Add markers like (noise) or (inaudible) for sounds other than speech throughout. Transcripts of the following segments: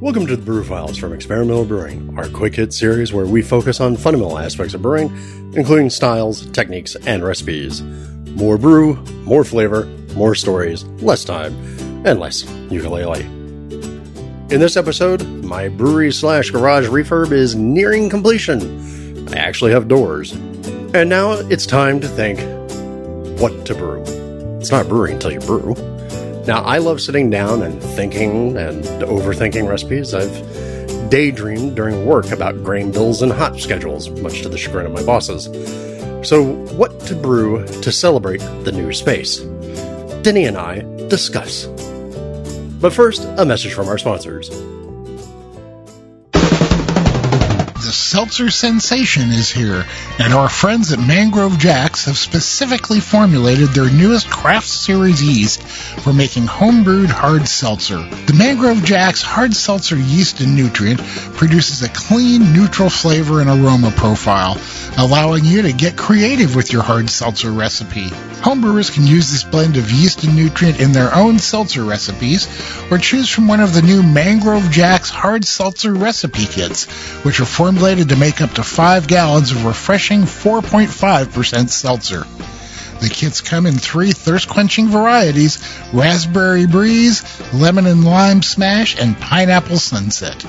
Welcome to the Brew Files from Experimental Brewing, our quick hit series where we focus on fundamental aspects of brewing, including styles, techniques, and recipes. More brew, more flavor, more stories, less time, and less ukulele. In this episode, my brewery slash garage refurb is nearing completion. I actually have doors. And now it's time to think what to brew. It's not brewing until you brew. Now, I love sitting down and thinking and overthinking recipes. I've daydreamed during work about grain bills and hop schedules, much to the chagrin of my bosses. So, what to brew to celebrate the new space? Denny and I discuss. But first, a message from our sponsors. Seltzer sensation is here, and our friends at Mangrove Jacks have specifically formulated their newest craft series yeast for making homebrewed hard seltzer. The Mangrove Jacks hard seltzer yeast and nutrient produces a clean, neutral flavor and aroma profile, allowing you to get creative with your hard seltzer recipe. Homebrewers can use this blend of yeast and nutrient in their own seltzer recipes, or choose from one of the new Mangrove Jacks hard seltzer recipe kits, which are formulated to make up to 5 gallons of refreshing 4.5% seltzer. The kits come in three thirst quenching varieties raspberry breeze, lemon and lime smash, and pineapple sunset.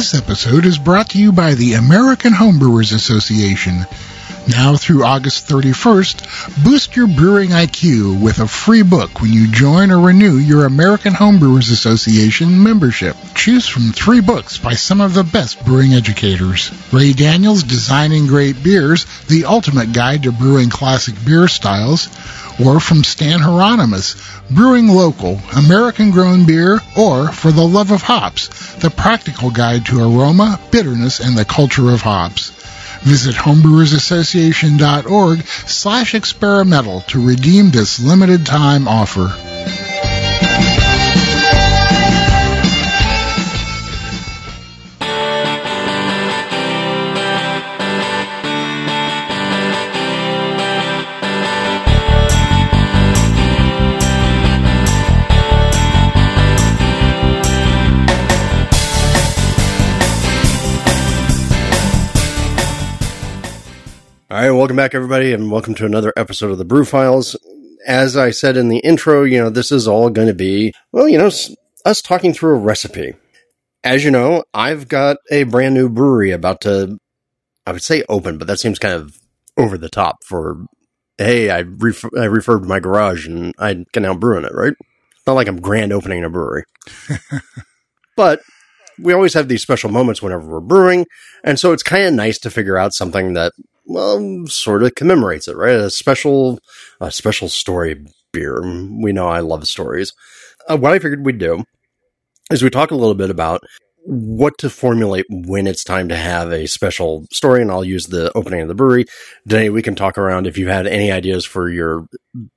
This episode is brought to you by the American Homebrewers Association. Now through August 31st, boost your brewing IQ with a free book when you join or renew your American Homebrewers Association membership. Choose from three books by some of the best brewing educators. Ray Daniels' Designing Great Beers, the ultimate guide to brewing classic beer styles, or from Stan Hieronymus, Brewing Local, American Grown Beer, or For the Love of Hops, the practical guide to aroma, bitterness, and the culture of hops. Visit homebrewersassociation.org slash experimental to redeem this limited time offer. Right, welcome back, everybody, and welcome to another episode of the Brew Files. As I said in the intro, you know, this is all going to be, well, you know, us talking through a recipe. As you know, I've got a brand new brewery about to, I would say open, but that seems kind of over the top for, hey, I, ref- I refurbed my garage and I can now brew in it, right? Not like I'm grand opening a brewery. (laughs) but we always have these special moments whenever we're brewing. And so it's kind of nice to figure out something that well, sort of commemorates it, right? A special, a special story beer. We know I love stories. Uh, what I figured we'd do is we talk a little bit about what to formulate when it's time to have a special story, and I'll use the opening of the brewery. today. we can talk around if you had any ideas for your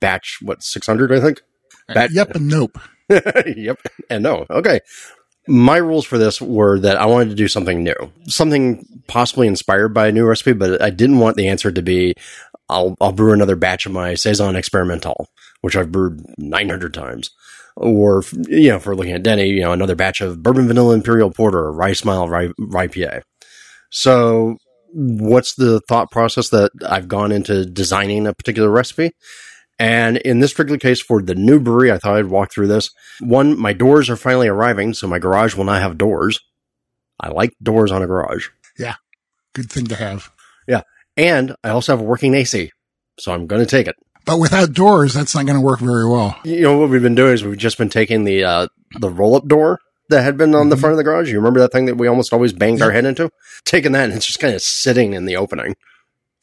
batch. What six hundred? I think. Bat- yep and nope. (laughs) yep, and no. Okay. My rules for this were that I wanted to do something new, something possibly inspired by a new recipe, but I didn't want the answer to be I'll I'll brew another batch of my saison experimental, which I've brewed 900 times, or you know, for looking at Denny, you know, another batch of bourbon vanilla imperial porter or rye smile rye, rye PA. So, what's the thought process that I've gone into designing a particular recipe? And in this particular case, for the new brewery, I thought I'd walk through this. One, my doors are finally arriving, so my garage will not have doors. I like doors on a garage. Yeah. Good thing to have. Yeah. And I also have a working AC, so I'm going to take it. But without doors, that's not going to work very well. You know what we've been doing is we've just been taking the uh, the roll up door that had been on the Mhm. front of the garage. You remember that thing that we almost always banged our head into? Taking that and it's just kind of sitting in the opening.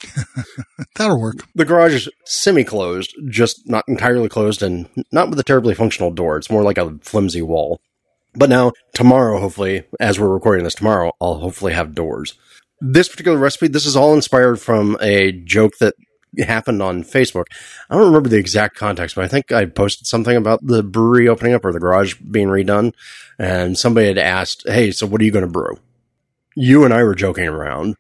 (laughs) That'll work. The garage is semi closed, just not entirely closed, and not with a terribly functional door. It's more like a flimsy wall. But now, tomorrow, hopefully, as we're recording this tomorrow, I'll hopefully have doors. This particular recipe, this is all inspired from a joke that happened on Facebook. I don't remember the exact context, but I think I posted something about the brewery opening up or the garage being redone. And somebody had asked, Hey, so what are you going to brew? You and I were joking around.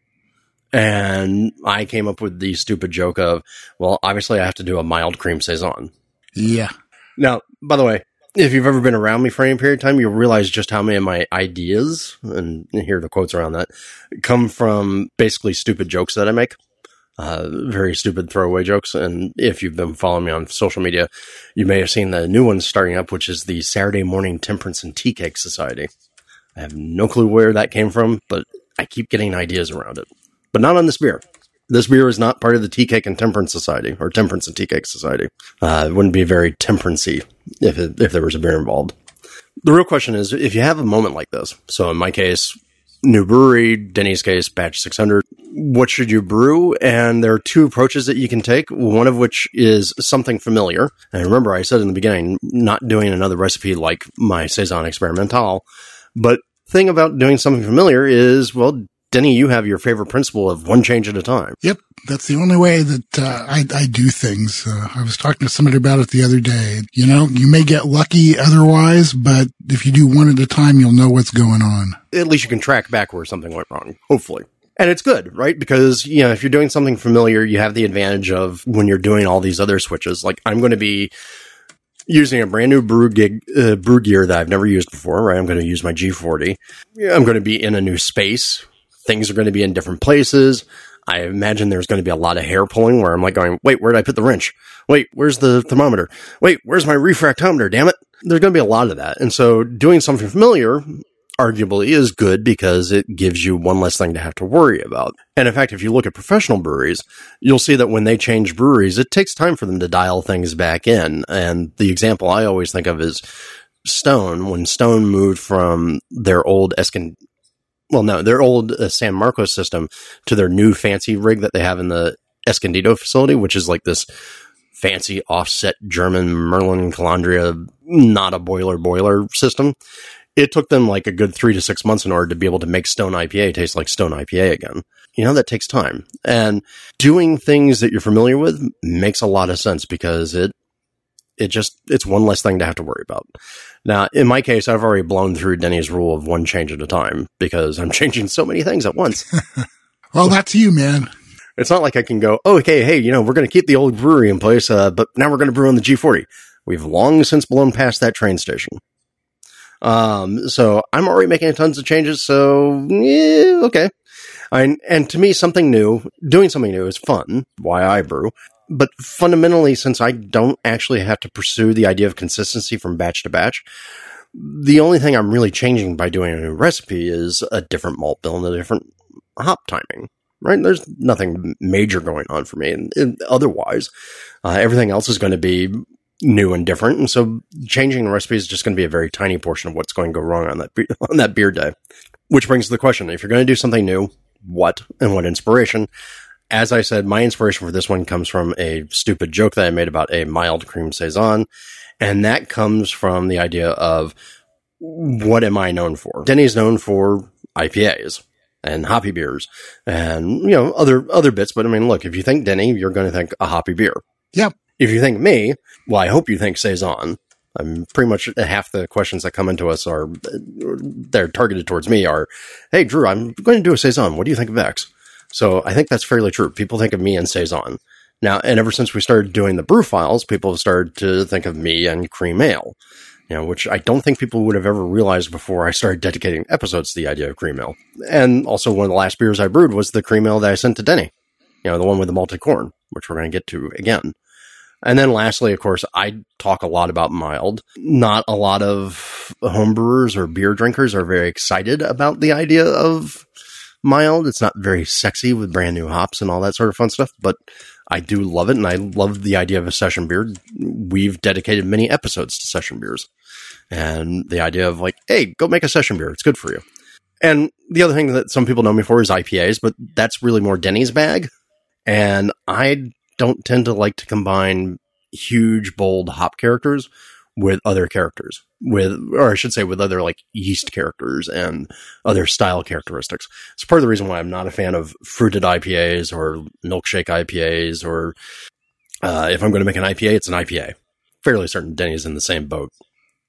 And I came up with the stupid joke of, well, obviously I have to do a mild cream saison. Yeah. Now, by the way, if you've ever been around me for any period of time, you'll realize just how many of my ideas, and here are the quotes around that, come from basically stupid jokes that I make. Uh, very stupid throwaway jokes. And if you've been following me on social media, you may have seen the new one starting up, which is the Saturday Morning Temperance and Tea Cake Society. I have no clue where that came from, but I keep getting ideas around it. But not on this beer. This beer is not part of the Tea Cake and Temperance Society or Temperance and Tea Cake Society. Uh, it wouldn't be very temperancy if it, if there was a beer involved. The real question is if you have a moment like this. So in my case, new brewery, Denny's case, batch 600. What should you brew? And there are two approaches that you can take. One of which is something familiar. And remember, I said in the beginning, not doing another recipe like my Saison Experimental. But thing about doing something familiar is, well, Denny, you have your favorite principle of one change at a time. Yep. That's the only way that uh, I, I do things. Uh, I was talking to somebody about it the other day. You know, you may get lucky otherwise, but if you do one at a time, you'll know what's going on. At least you can track back where something went wrong, hopefully. And it's good, right? Because, you know, if you're doing something familiar, you have the advantage of when you're doing all these other switches. Like, I'm going to be using a brand new brew gig, uh, brew gear that I've never used before, right? I'm going to use my G40. I'm going to be in a new space things are going to be in different places. I imagine there's going to be a lot of hair pulling where I'm like going, wait, where did I put the wrench? Wait, where's the thermometer? Wait, where's my refractometer? Damn it. There's going to be a lot of that. And so doing something familiar arguably is good because it gives you one less thing to have to worry about. And in fact, if you look at professional breweries, you'll see that when they change breweries, it takes time for them to dial things back in. And the example I always think of is Stone. When Stone moved from their old Eskin, well, no, their old uh, San Marcos system to their new fancy rig that they have in the Escondido facility, which is like this fancy offset German Merlin Calandria, not a boiler boiler system. It took them like a good three to six months in order to be able to make Stone IPA taste like Stone IPA again. You know, that takes time. And doing things that you're familiar with makes a lot of sense because it it just it's one less thing to have to worry about. Now, in my case, I've already blown through Denny's rule of one change at a time because I'm (laughs) changing so many things at once. (laughs) well, that's you, man. It's not like I can go, oh, okay, hey, you know, we're going to keep the old brewery in place, uh, but now we're going to brew on the G40. We've long since blown past that train station. Um, so I'm already making tons of changes. So yeah, okay. I, and to me, something new, doing something new is fun. Why I brew, but fundamentally, since I don't actually have to pursue the idea of consistency from batch to batch, the only thing I'm really changing by doing a new recipe is a different malt bill and a different hop timing. Right? There's nothing major going on for me, and, and otherwise, uh, everything else is going to be new and different. And so, changing the recipe is just going to be a very tiny portion of what's going to go wrong on that (laughs) on that beer day. Which brings to the question: If you're going to do something new, what and what inspiration? As I said, my inspiration for this one comes from a stupid joke that I made about a mild cream saison, and that comes from the idea of what am I known for? Denny's known for IPAs and hoppy beers and you know other other bits, but I mean, look, if you think Denny, you're going to think a hoppy beer. Yep. If you think me, well, I hope you think saison. I'm pretty much half the questions that come into us are they're targeted towards me are, hey Drew, I'm going to do a saison. What do you think of X? So I think that's fairly true. People think of me and Saison. Now, and ever since we started doing the brew files, people have started to think of me and cream ale, you know, which I don't think people would have ever realized before I started dedicating episodes to the idea of cream ale. And also one of the last beers I brewed was the cream ale that I sent to Denny, you know, the one with the malted corn, which we're going to get to again. And then lastly, of course, I talk a lot about mild. Not a lot of homebrewers or beer drinkers are very excited about the idea of mild. It's not very sexy with brand new hops and all that sort of fun stuff, but I do love it. And I love the idea of a session beer. We've dedicated many episodes to session beers and the idea of like, Hey, go make a session beer. It's good for you. And the other thing that some people know me for is IPAs, but that's really more Denny's bag. And I don't tend to like to combine huge, bold hop characters with other characters with or i should say with other like yeast characters and other style characteristics. It's part of the reason why i'm not a fan of fruited ipas or milkshake ipas or uh, if i'm going to make an ipa it's an ipa fairly certain denny's in the same boat.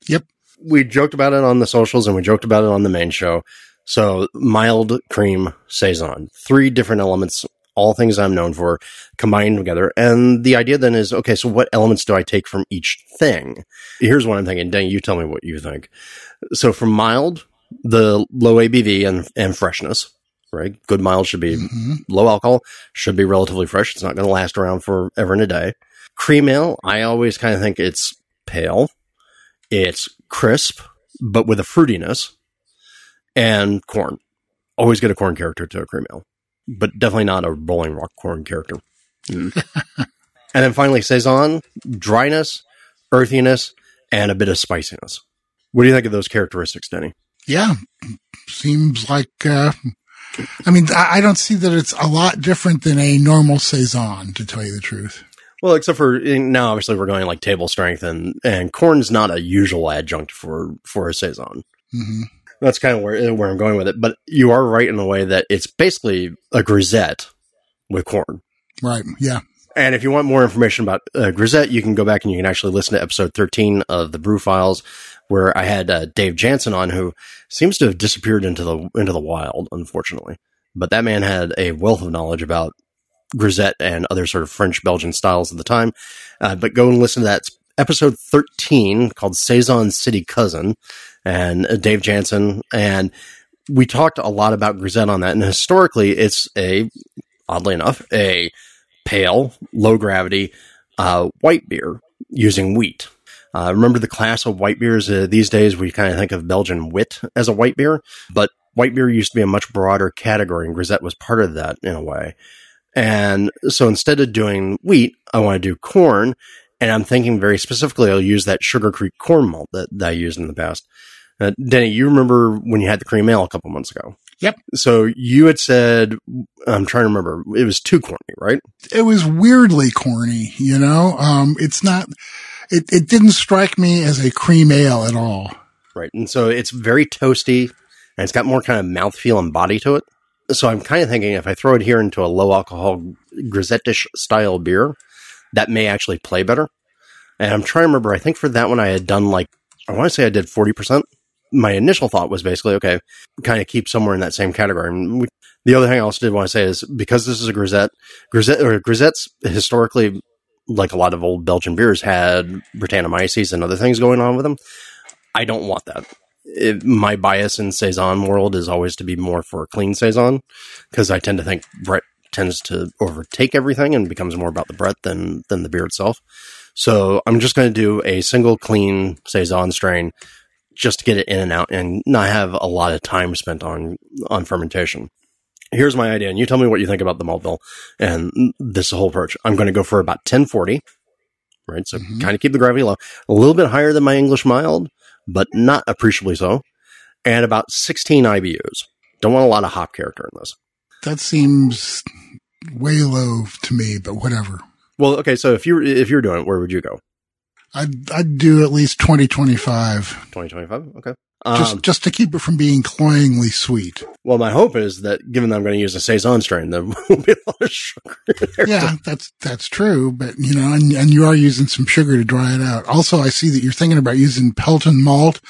Yep. We joked about it on the socials and we joked about it on the main show. So mild cream saison, three different elements, all things I'm known for combined together. And the idea then is, okay, so what elements do I take from each thing? Here's what I'm thinking. Dang, you tell me what you think. So from mild, the low ABV and, and freshness, right? Good mild should be Mhm. low alcohol, should be relatively fresh. It's not going to last around forever and a day. Cream ale, I always kind of think it's pale. It's crisp, but with a fruitiness and corn. Always get a corn character to a cream ale, but definitely not a Rolling Rock corn character. (laughs) and then finally, Saison, dryness, earthiness, and a bit of spiciness. What do you think of those characteristics, Denny? Yeah, seems like. Uh, I mean, I, I don't see that it's a lot different than a normal saison, to tell you the truth. Well, except for now, obviously we're going like table strength, and and corn's not a usual adjunct for for a saison. hmm That's kind of where where I'm going with it. But you are right in the way that it's basically a grisette with corn. Right? Yeah. And if you want more information about uh, grisette, you can go back and you can actually listen to episode 13 of the Brew Files, where I had uh, Dave Jansen on, who seems to have disappeared into the into the wild, unfortunately. But that man had a wealth of knowledge about grisette and other sort of French Belgian styles at the time. Uh, but go and listen to that It's episode 13 called Saison City Cousin and uh, Dave Jansen. And we talked a lot about grisette on that. And historically, it's a, oddly enough, a pale, low gravity, uh, white beer using wheat. Uh, remember the class of white beers? Uh, these days, we kind of think of Belgian wit as a white beer, but white beer used to be a much broader category, and Grisette was part of that in a way. And so instead of doing wheat, I want to do corn. And I'm thinking very specifically, I'll use that Sugar Creek corn malt that, that I used in the past. Uh, Denny, you remember when you had the cream ale a couple months ago? Yep. So you had said, I'm trying to remember, it was too corny, right? It was weirdly corny, you know. Um, it's not. It it didn't strike me as a cream ale at all. Right. And so it's very toasty and it's got more kind of mouthfeel and body to it. So I'm kind of thinking if I throw it here into a low alcohol grisette-ish style beer, that may actually play better. And I'm trying to remember, I think for that one I had done like, I want to say I did 40%. My initial thought was basically, okay, kind of keep somewhere in that same category. And we, the other thing I also did want to say is because this is a grisette, grisette or grisettes historically, like a lot of old Belgian beers, had Brettanomyces and other things going on with them. I don't want that. It, my bias in saison world is always to be more for a clean saison because I tend to think Brett tends to overtake everything and becomes more about the Brett than than the beer itself. So I'm just going to do a single clean saison strain just to get it in and out and not have a lot of time spent on on fermentation. Here's my idea, and you tell me what you think about the malt bill and this whole approach. I'm going to go for about 1040, right? So Mhm. kind of keep the gravity low, a little bit higher than my English mild, but not appreciably so, and about 16 IBUs. Don't want a lot of hop character in this. That seems way low to me, but whatever. Well, okay, so if you were if you're doing it, where would you go? I'd I'd do at least twenty twenty five 2025? Okay. just Um, just to keep it from being cloyingly sweet. well, my hope is that given that I'm going to use a saison strain, there (laughs) will be a lot of sugar. Yeah, that's that's true, but you know, and, and you are using some sugar to dry it out. Also, I see that you're thinking about using Pelton malt.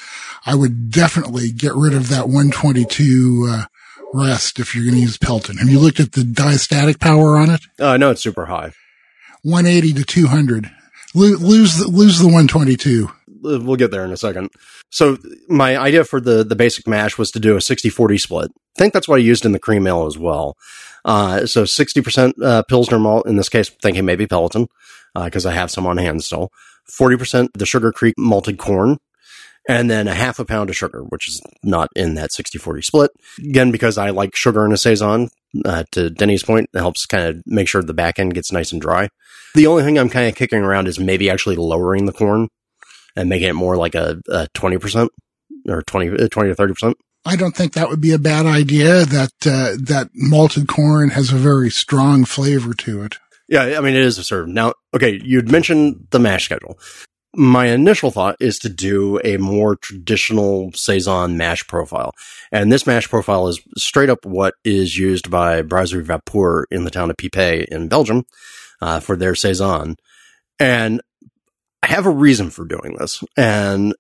I would definitely get rid of that 122 uh, rest if you're going to use Pelton. Have you looked at the diastatic power on it? Uh, no, it's super high. 180 to 200. Lo- lose the, lose the 122. Uh, We'll get there in a second. So my idea for the, the basic mash was to do a 60-40 split. I think that's what I used in the cream ale as well. Uh, so 60% uh, Pilsner malt, in this case, thinking maybe Peloton, because I have some on hand still. 40% the Sugar Creek malted corn, and then a half a pound of sugar, which is not in that 60-40 split. Again, because I like sugar in a Saison, uh, to Denny's point, it helps kind of make sure the back end gets nice and dry. The only thing I'm kind of kicking around is maybe actually lowering the corn and making it more like a, a 20% or 20, uh, 20 to 30%. I don't think that would be a bad idea. That uh, that malted corn has a very strong flavor to it. Yeah, I mean, it is a serve. Now, okay, you'd mentioned the mash schedule. My initial thought is to do a more traditional Saison mash profile. And this mash profile is straight up what is used by Brasserie Vapeur in the town of Pipaix in Belgium uh, for their Saison. And I have a reason for doing this. And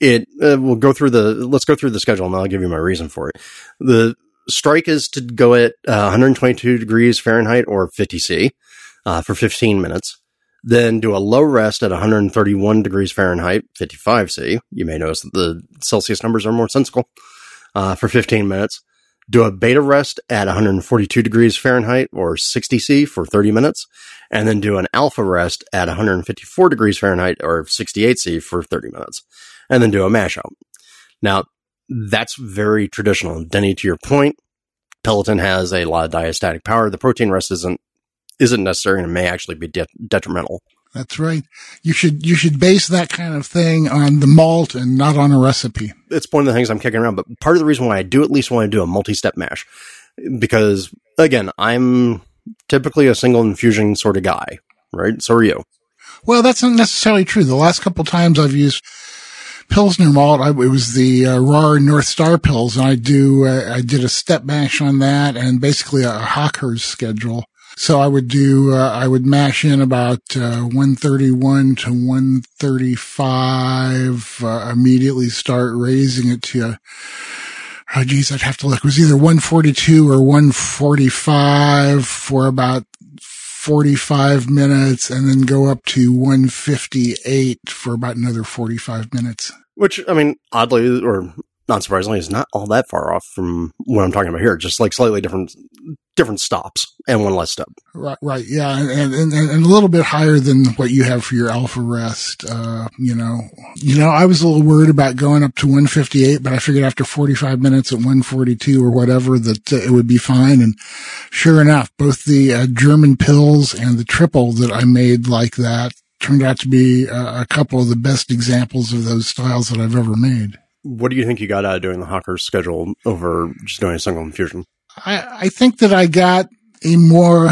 it uh, we'll go through the let's go through the schedule and I'll give you my reason for it. The strike is to go at uh, 122 degrees Fahrenheit or 50 C uh, for 15 minutes. Then do a low rest at 131 degrees Fahrenheit, 55 C. You may notice that the Celsius numbers are more sensible uh, for 15 minutes. Do a beta rest at 142 degrees Fahrenheit or 60 C for 30 minutes. And then do an alpha rest at 154 degrees Fahrenheit or 68 C for 30 minutes. And then do a mash out. Now, that's very traditional. Denny, to your point, Peloton has a lot of diastatic power. The protein rest isn't isn't necessary and may actually be de- detrimental. That's right. You should you should base that kind of thing on the malt and not on a recipe. It's one of the things I'm kicking around, but part of the reason why I do at least want to do a multi-step mash because again, I'm typically a single infusion sort of guy, right? So are you. Well, that's not necessarily true. The last couple times I've used Pilsner malt. I, it was the uh, Rahr North Star Pils, and I do uh, I did a step mash on that, and basically a Hochkurz schedule. So I would do uh, I would mash in about uh, 131 to 135. Uh, immediately start raising it to. Oh geez, I'd have to look. It was either 142 or 145 for about 45 minutes and then go up to 158 for about another 45 minutes. Which, I mean, oddly or not surprisingly, is not all that far off from what I'm talking about here. Just like slightly different, different stops and one less step. Right, right, yeah, and and, and a little bit higher than what you have for your alpha rest. Uh, you know, you know, I was a little worried about going up to 158, but I figured after 45 minutes at 142 or whatever that uh, it would be fine. And sure enough, both the uh, German Pils and the triple that I made like that turned out to be uh, a couple of the best examples of those styles that I've ever made. What do you think you got out of doing the Hochkurz schedule over just doing a single infusion? I, I think that I got a more,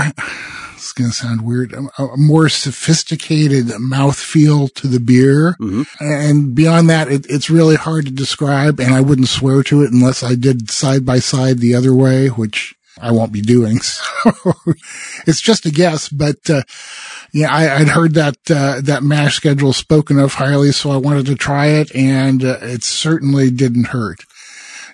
it's going to sound weird, a, a more sophisticated mouthfeel to the beer. Mm-hmm. And beyond that, it, it's really hard to describe. And I wouldn't swear to it unless I did side by side the other way, which I won't be doing. (laughs) So it's just a guess, but, uh, yeah, I, would heard that, uh, that mash schedule spoken of highly. So I wanted to try it and uh, it certainly didn't hurt.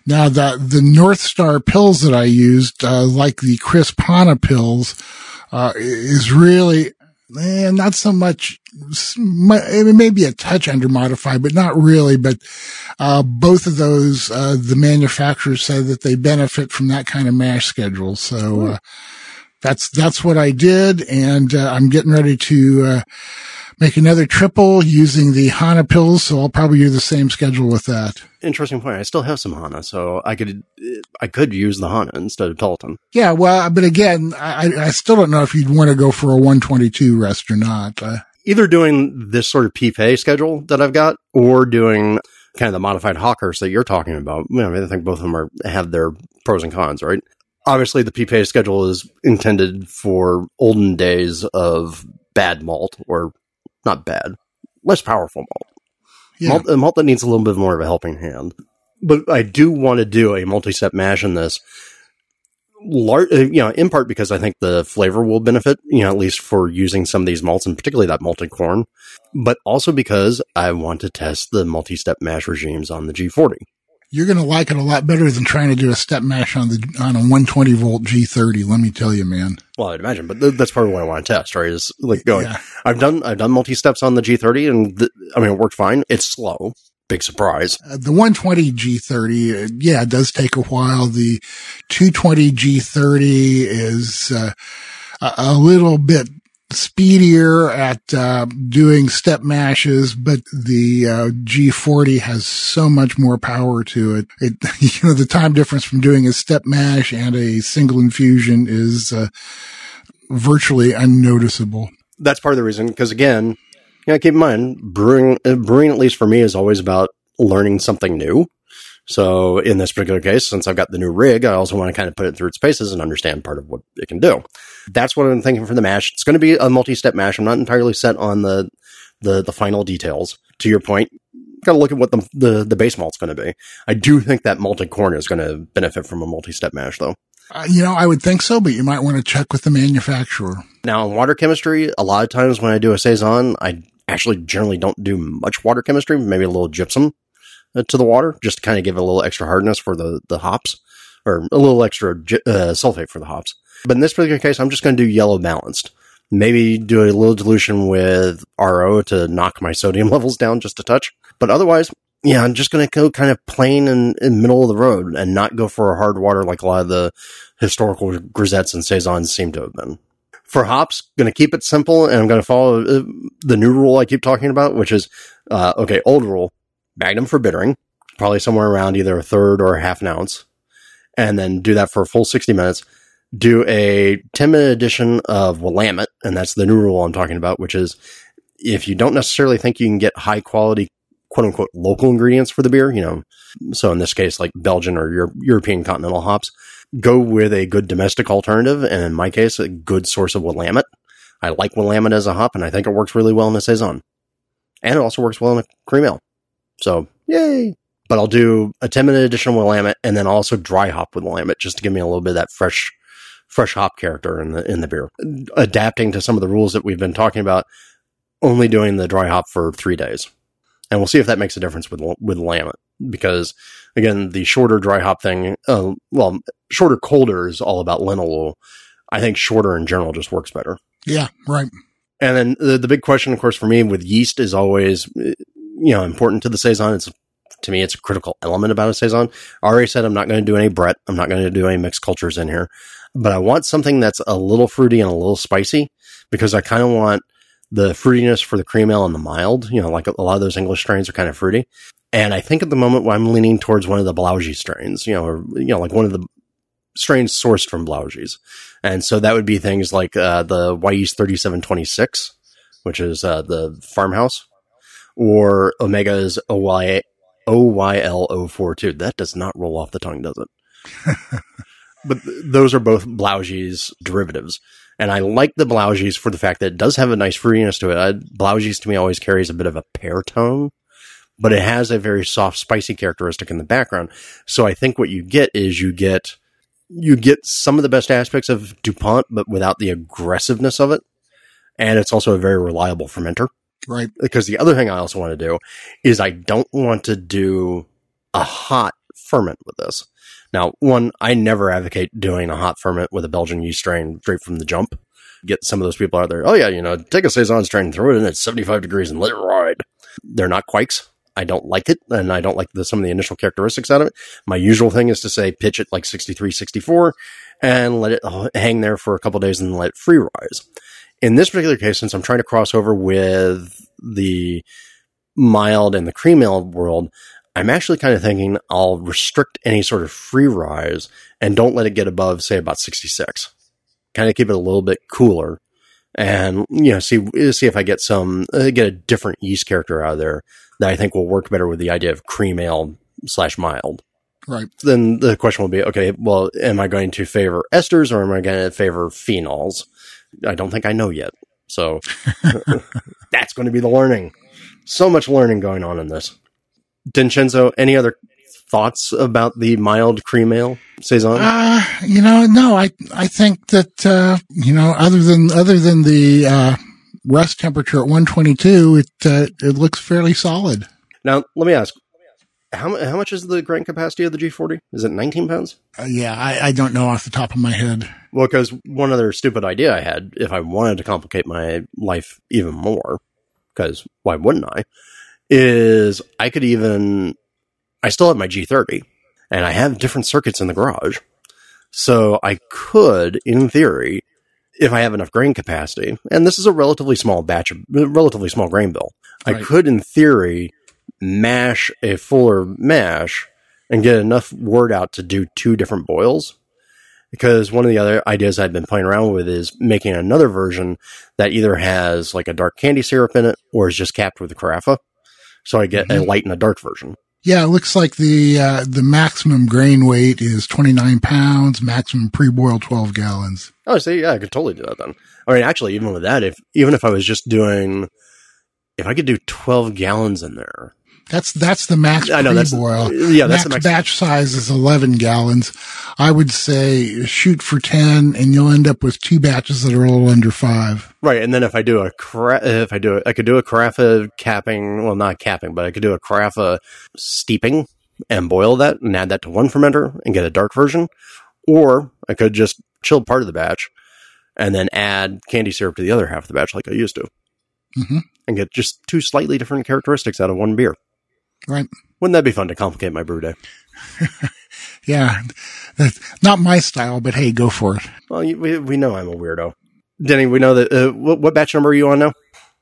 Now the, the North Star Pils that I used, uh, like the Crisp Hana Pils, uh, is really, eh, not so much, it may be a touch under modified, but not really. But, uh, both of those, uh, the manufacturers say that they benefit from that kind of mash schedule. So, uh, that's, that's what I did. And, uh, I'm getting ready to, uh, make another triple using the Hana Pils. So I'll probably do the same schedule with that. Interesting point. I still have some Hana, so I could, I could use the Hana instead of Peloton. Yeah. Well, but again, I, I still don't know if you'd want to go for a 122 rest or not. Uh, Either doing this sort of PPA schedule that I've got or doing kind of the modified Hochkurz that you're talking about. I, mean, I think both of them are, have their pros and cons, right? Obviously, the PPA schedule is intended for olden days of bad malt or not bad, less powerful malt. Yeah. Malt, a malt that needs a little bit more of a helping hand. But I do want to do a multi-step mash in this. Lar- uh, you know, in part because I think the flavor will benefit, you know, at least for using some of these malts and particularly that malted corn, but also because I want to test the multi-step mash regimes on the G40 you're going to like it a lot better than trying to do a step mash on the on a 120 volt G30. Let me tell you, man. Well, I'd imagine, but th- that's probably what I want to test. Right? Is like going. Yeah. I've done I've done multi steps on the G30, and th- I mean it worked fine. It's slow. Big surprise. Uh, the 120 G30, uh, yeah, it does take a while. The 220 G30 is uh, a, a little bit speedier at uh, doing step mashes, but the uh, G40 has so much more power to it. It, (laughs) you know, the time difference from doing a step mash and a single infusion is uh, virtually unnoticeable. That's part of the reason, because again, yeah, keep in mind, brewing, uh, brewing at least for me is always about learning something new. So in this particular case, since I've got the new rig, I also want to kind of put it through its paces and understand part of what it can do. That's what I'm thinking for the mash. It's going to be a multi-step mash. I'm not entirely set on the, the, the final details. To your point, got to look at what the, the, the base malt's going to be. I do think that malted corn is going to benefit from a multi-step mash though. Uh, you know, I would think so, but you might want to check with the manufacturer. Now, in water chemistry, a lot of times when I do a saison, I actually generally don't do much water chemistry, maybe a little gypsum to the water, just to kind of give it a little extra hardness for the, the hops, or a little extra uh, sulfate for the hops. But in this particular case, I'm just going to do yellow balanced. Maybe do a little dilution with RO to knock my sodium (laughs) levels down just a touch. But otherwise, yeah, I'm just going to go kind of plain and in middle of the road and not go for a hard water like a lot of the historical grisettes and saisons seem to have been. For hops, going to keep it simple and I'm going to follow uh, the new rule I keep talking about, which is, uh, okay, old rule, magnum for bittering, probably somewhere around either a third or a half an ounce, and then do that for a full 60 minutes. Do a 10 minute edition of Willamette, and that's the new rule I'm talking about, which is if you don't necessarily think you can get high quality quote unquote local ingredients for the beer, you know, so in this case, like Belgian or Euro- European continental hops, go with a good domestic alternative. And in my case, a good source of Willamette. I like Willamette as a hop and I think it works really well in a Saison. And it also works well in a cream ale. So yay. But I'll do a 10 minute edition Willamette and then also dry hop with Willamette just to give me a little bit of that fresh, fresh hop character in the, in the beer. Adapting to some of the rules that we've been talking about, only doing the dry hop for three days and we'll see if that makes a difference with with Willamette because again the shorter dry hop thing uh, well shorter colder is all about linalool i think shorter in general just works better yeah right and then the, the big question of course for me with yeast is always you know important to the saison it's to me it's a critical element about a saison i already said i'm not going to do any brett i'm not going to do any mixed cultures in here but i want something that's a little fruity and a little spicy because i kind of want the fruitiness for the cream ale and the mild. You know, like a lot of those English strains are kind of fruity. And I think at the moment I'm leaning towards one of the Blaugies strains, you know, or, you know, like one of the strains sourced from Blaugies. And so that would be things like, uh, the Wyeast 3726, which is, uh, the farmhouse or Omega's OY, OYL042. That does not roll off the tongue, does it? (laughs) but th- those are both Blaugies derivatives. And I like the Blaugies for the fact that it does have a nice fruitiness to it. I, Blaugies to me always carries a bit of a pear tone, but it has a very soft, spicy characteristic in the background. So I think what you get is you get, you get some of the best aspects of DuPont, but without the aggressiveness of it. And it's also a very reliable fermenter. Right. Because the other thing I also want to do is I don't want to do a hot ferment with this. Now, one, I never advocate doing a hot ferment with a Belgian yeast strain straight from the jump. Get some of those people out there. Oh yeah, you know, take a saison strain, throw it in at 75 degrees and let it ride. They're not kveiks. I don't like it, and I don't like the, some of the initial characteristics out of it. My usual thing is to say pitch it like 63, 64, and let it uh, hang there for a couple days and let it free rise. In this particular case, since I'm trying to cross over with the mild and the cream ale world, I'm actually kind of thinking I'll restrict any sort of free rise and don't let it get above, say, about 66. Kind of keep it a little bit cooler and, you know, see, see if I get some, uh, get a different yeast character out of there that I think will work better with the idea of cream ale slash mild. Right. Then the question will be, okay, well, am I going to favor esters or am I going to favor phenols? I don't think I know yet. So (laughs) that's going to be the learning. So much learning going on in this. Dincenzo, any other thoughts about the mild cream ale saison? Uh, you know, no, I I think that uh, you know, other than other than the uh, rest temperature at 122, it uh, it looks fairly solid. Now, let me ask. How, how much is the grain capacity of the G40? Is it 19 pounds? Uh, yeah, I, I don't know off the top of my head. Well, because one other stupid idea I had, if I wanted to complicate my life even more, because why wouldn't I? is I could even, I still have my G30 and I have different circuits in the garage. So I could, in theory, if I have enough grain capacity, and this is a relatively small batch of, relatively small grain bill, right. I could, in theory, mash a fuller mash and get enough wort out to do two different boils. Because one of the other ideas I've been playing around with is making another version that either has like a dark candy syrup in it or is just capped with a carafa. So I get mm-hmm. a light and a dark version. Yeah, it looks like the uh, the maximum grain weight is 29 pounds, maximum pre-boiled 12 gallons. Oh, see, yeah, I could totally do that then. I mean, actually, even with that, if even if I was just doing, if I could do 12 gallons in there, That's that's the max I know, that's- boil. yeah, that's the max, max- batch size is 11 gallons. I would say shoot for 10 and you'll end up with two batches that are a little under five. Right, and then if I do a cra- if I do it, I could do a carafa capping. Well, not capping, but I could do a carafa steeping and boil that and add that to one fermenter and get a dark version, or I could just chill part of the batch and then add candy syrup to the other half of the batch, like I used to, Mhm. and get just two slightly different characteristics out of one beer. Right. Wouldn't that be fun to complicate my brew day? (laughs) Yeah. That's not my style, but hey, go for it. Well, we we know I'm a weirdo. Denny, we know that. Uh, what, what batch number are you on now?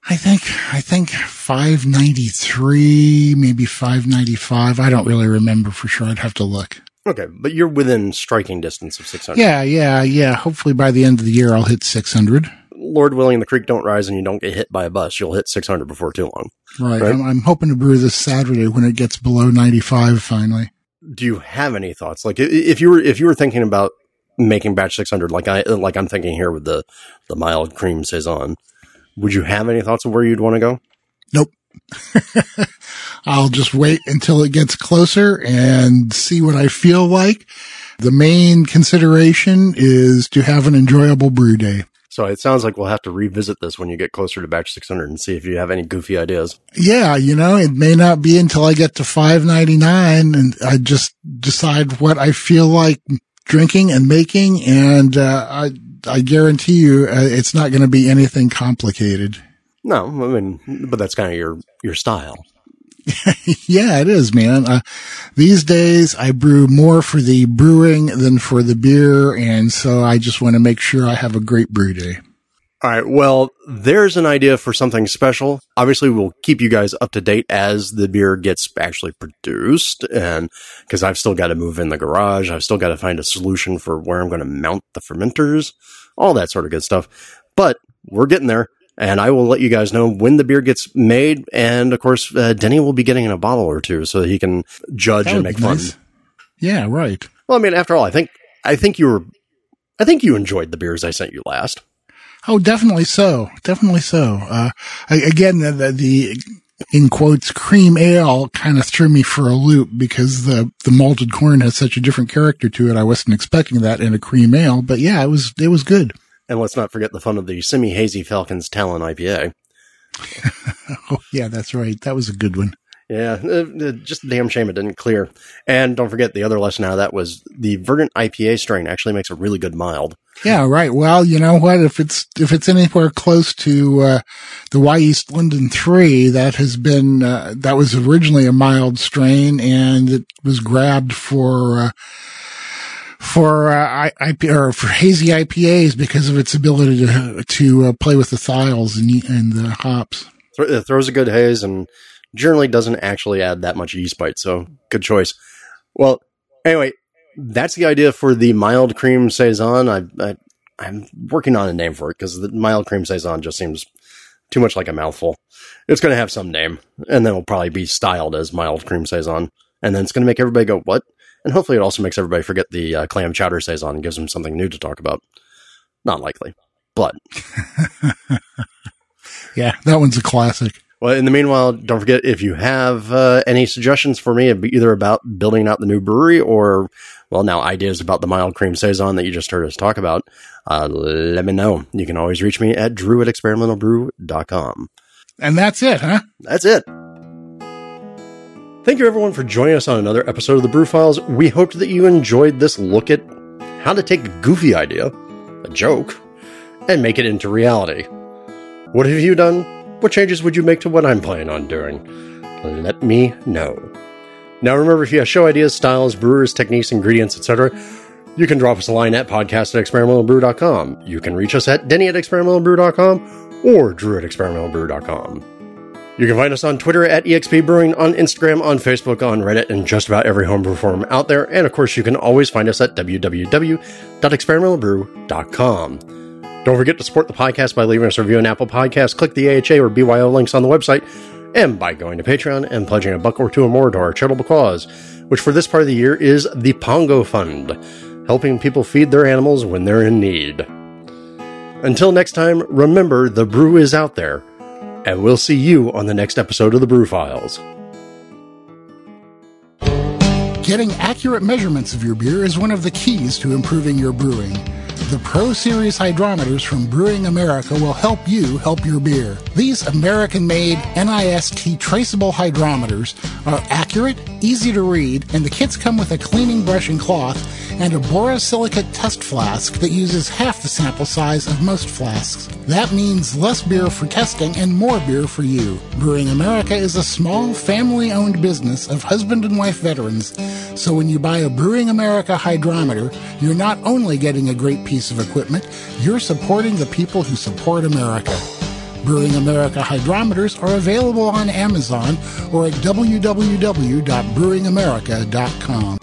I think, I think 593, maybe 595. I don't really remember for sure. I'd have to look. Okay, but you're within striking distance of 600. Yeah, yeah, yeah. Hopefully by the end of the year, I'll hit 600. Lord willing, the creek don't rise and you don't get hit by a bus. You'll hit 600 before too long. Right. Right. I'm, I'm hoping to brew this Saturday when it gets below 95 finally. Do you have any thoughts? Like, if you were if you were thinking about making batch 600, like I like I'm thinking here with the the mild cream saison, would you have any thoughts of where you'd want to go? Nope. (laughs) I'll just wait until it gets closer and see what I feel like. The main consideration is to have an enjoyable brew day. So it sounds like we'll have to revisit this when you get closer to batch 600 and see if you have any goofy ideas. Yeah, you know, it may not be until I get to 599 and I just decide what I feel like drinking and making. And, uh, I, I guarantee you, uh, it's not going to be anything complicated. No, I mean, but that's kind of your your style. (laughs) yeah, it is, man. Uh, these days I brew more for the brewing than for the beer. And so I just want to make sure I have a great brew day. All right. Well, there's an idea for something special. Obviously, we'll keep you guys up to date as the beer gets actually produced. And because I've still got to move in the garage, I've still got to find a solution for where I'm going to mount the fermenters, all that sort of good stuff. But we're getting there. And I will let you guys know when the beer gets made. And of course, uh, Denny will be getting in a bottle or two so he can judge That and make fun. nice. Yeah, right. Well, I mean, after all, I think, I think you were, I think you enjoyed the beers I sent you last. Oh, definitely so. Definitely so. Uh, I- again, the, the, the, in quotes, cream ale kind of threw me for a loop because the, the malted corn has such a different character to it. I wasn't expecting that in a cream ale, but yeah, it was, it was good. And let's not forget the fun of the semi hazy Falcons Talon IPA. (laughs) Oh, yeah, that's right. That was a good one. Yeah, uh, uh, just a damn shame it didn't clear. And don't forget the other lesson out of that was the Verdant IPA strain actually makes a really good mild. Yeah, right. Well, you know what? If it's, if it's anywhere close to, uh, the Wyeast London 3, that has been, uh, that was originally a mild strain and it was grabbed for, uh, for, uh, IP, or for hazy IPAs because of its ability to, to, uh, play with the thiols and, and the hops. It throws a good haze and generally doesn't actually add that much yeast bite. So good choice. Well, anyway, that's the idea for the mild cream saison. I, I I'm working on a name for it because the mild cream saison just seems too much like a mouthful. It's going to have some name, and then it'll probably be styled as mild cream saison, and then it's going to make everybody go what? And hopefully, it also makes everybody forget the uh, clam chowder saison and gives them something new to talk about. Not likely, but (laughs) Yeah, that one's a classic. Well, in the meanwhile, don't forget if you have uh, any suggestions for me, either about building out the new brewery or, well, now ideas about the mild cream saison that you just heard us talk about, uh, let me know. You can always reach me at drew at experimentalbrew.com. And that's it, huh? That's it. Thank you, everyone, for joining us on another episode of the Brew Files. We hoped that you enjoyed this look at how to take a goofy idea, a joke, and make it into reality. What have you done? What changes would you make to what I'm planning on doing? Let me know. Now, remember, if you have show ideas, styles, brewers, techniques, ingredients, etc., you can drop us a line at podcast at experimentalbrew.com. You can reach us at denny at experimentalbrew.com or drew at experimentalbrew.com. You can find us on Twitter at EXP Brewing, on Instagram, on Facebook, on Reddit, and just about every homebrew forum out there. And of course, you can always find us at www.experimentalbrew.com. Don't forget to support the podcast by leaving us a review on Apple Podcasts. Click the AHA or BYO links on the website, and by going to Patreon and pledging a buck or two or more to our charitable cause, which for this part of the year is the Pongo Fund, helping people feed their animals when they're in need. Until next time, remember the brew is out there, and we'll see you on the next episode of the Brew Files. Getting accurate measurements of your beer is one of the keys to improving your brewing. The Pro Series hydrometers from Brewing America will help you help your beer. These American made NIST traceable hydrometers are accurate, easy to read, and the kits come with a cleaning brush and cloth and a borosilicate test flask that uses half the sample size of most flasks. That means less beer for testing and more beer for you. Brewing America is a small, family owned business of husband and wife veterans, so when you buy a Brewing America hydrometer, you're not only getting a great piece of equipment, you're supporting the people who support America. Brewing America hydrometers are available on Amazon or at www.brewingamerica.com.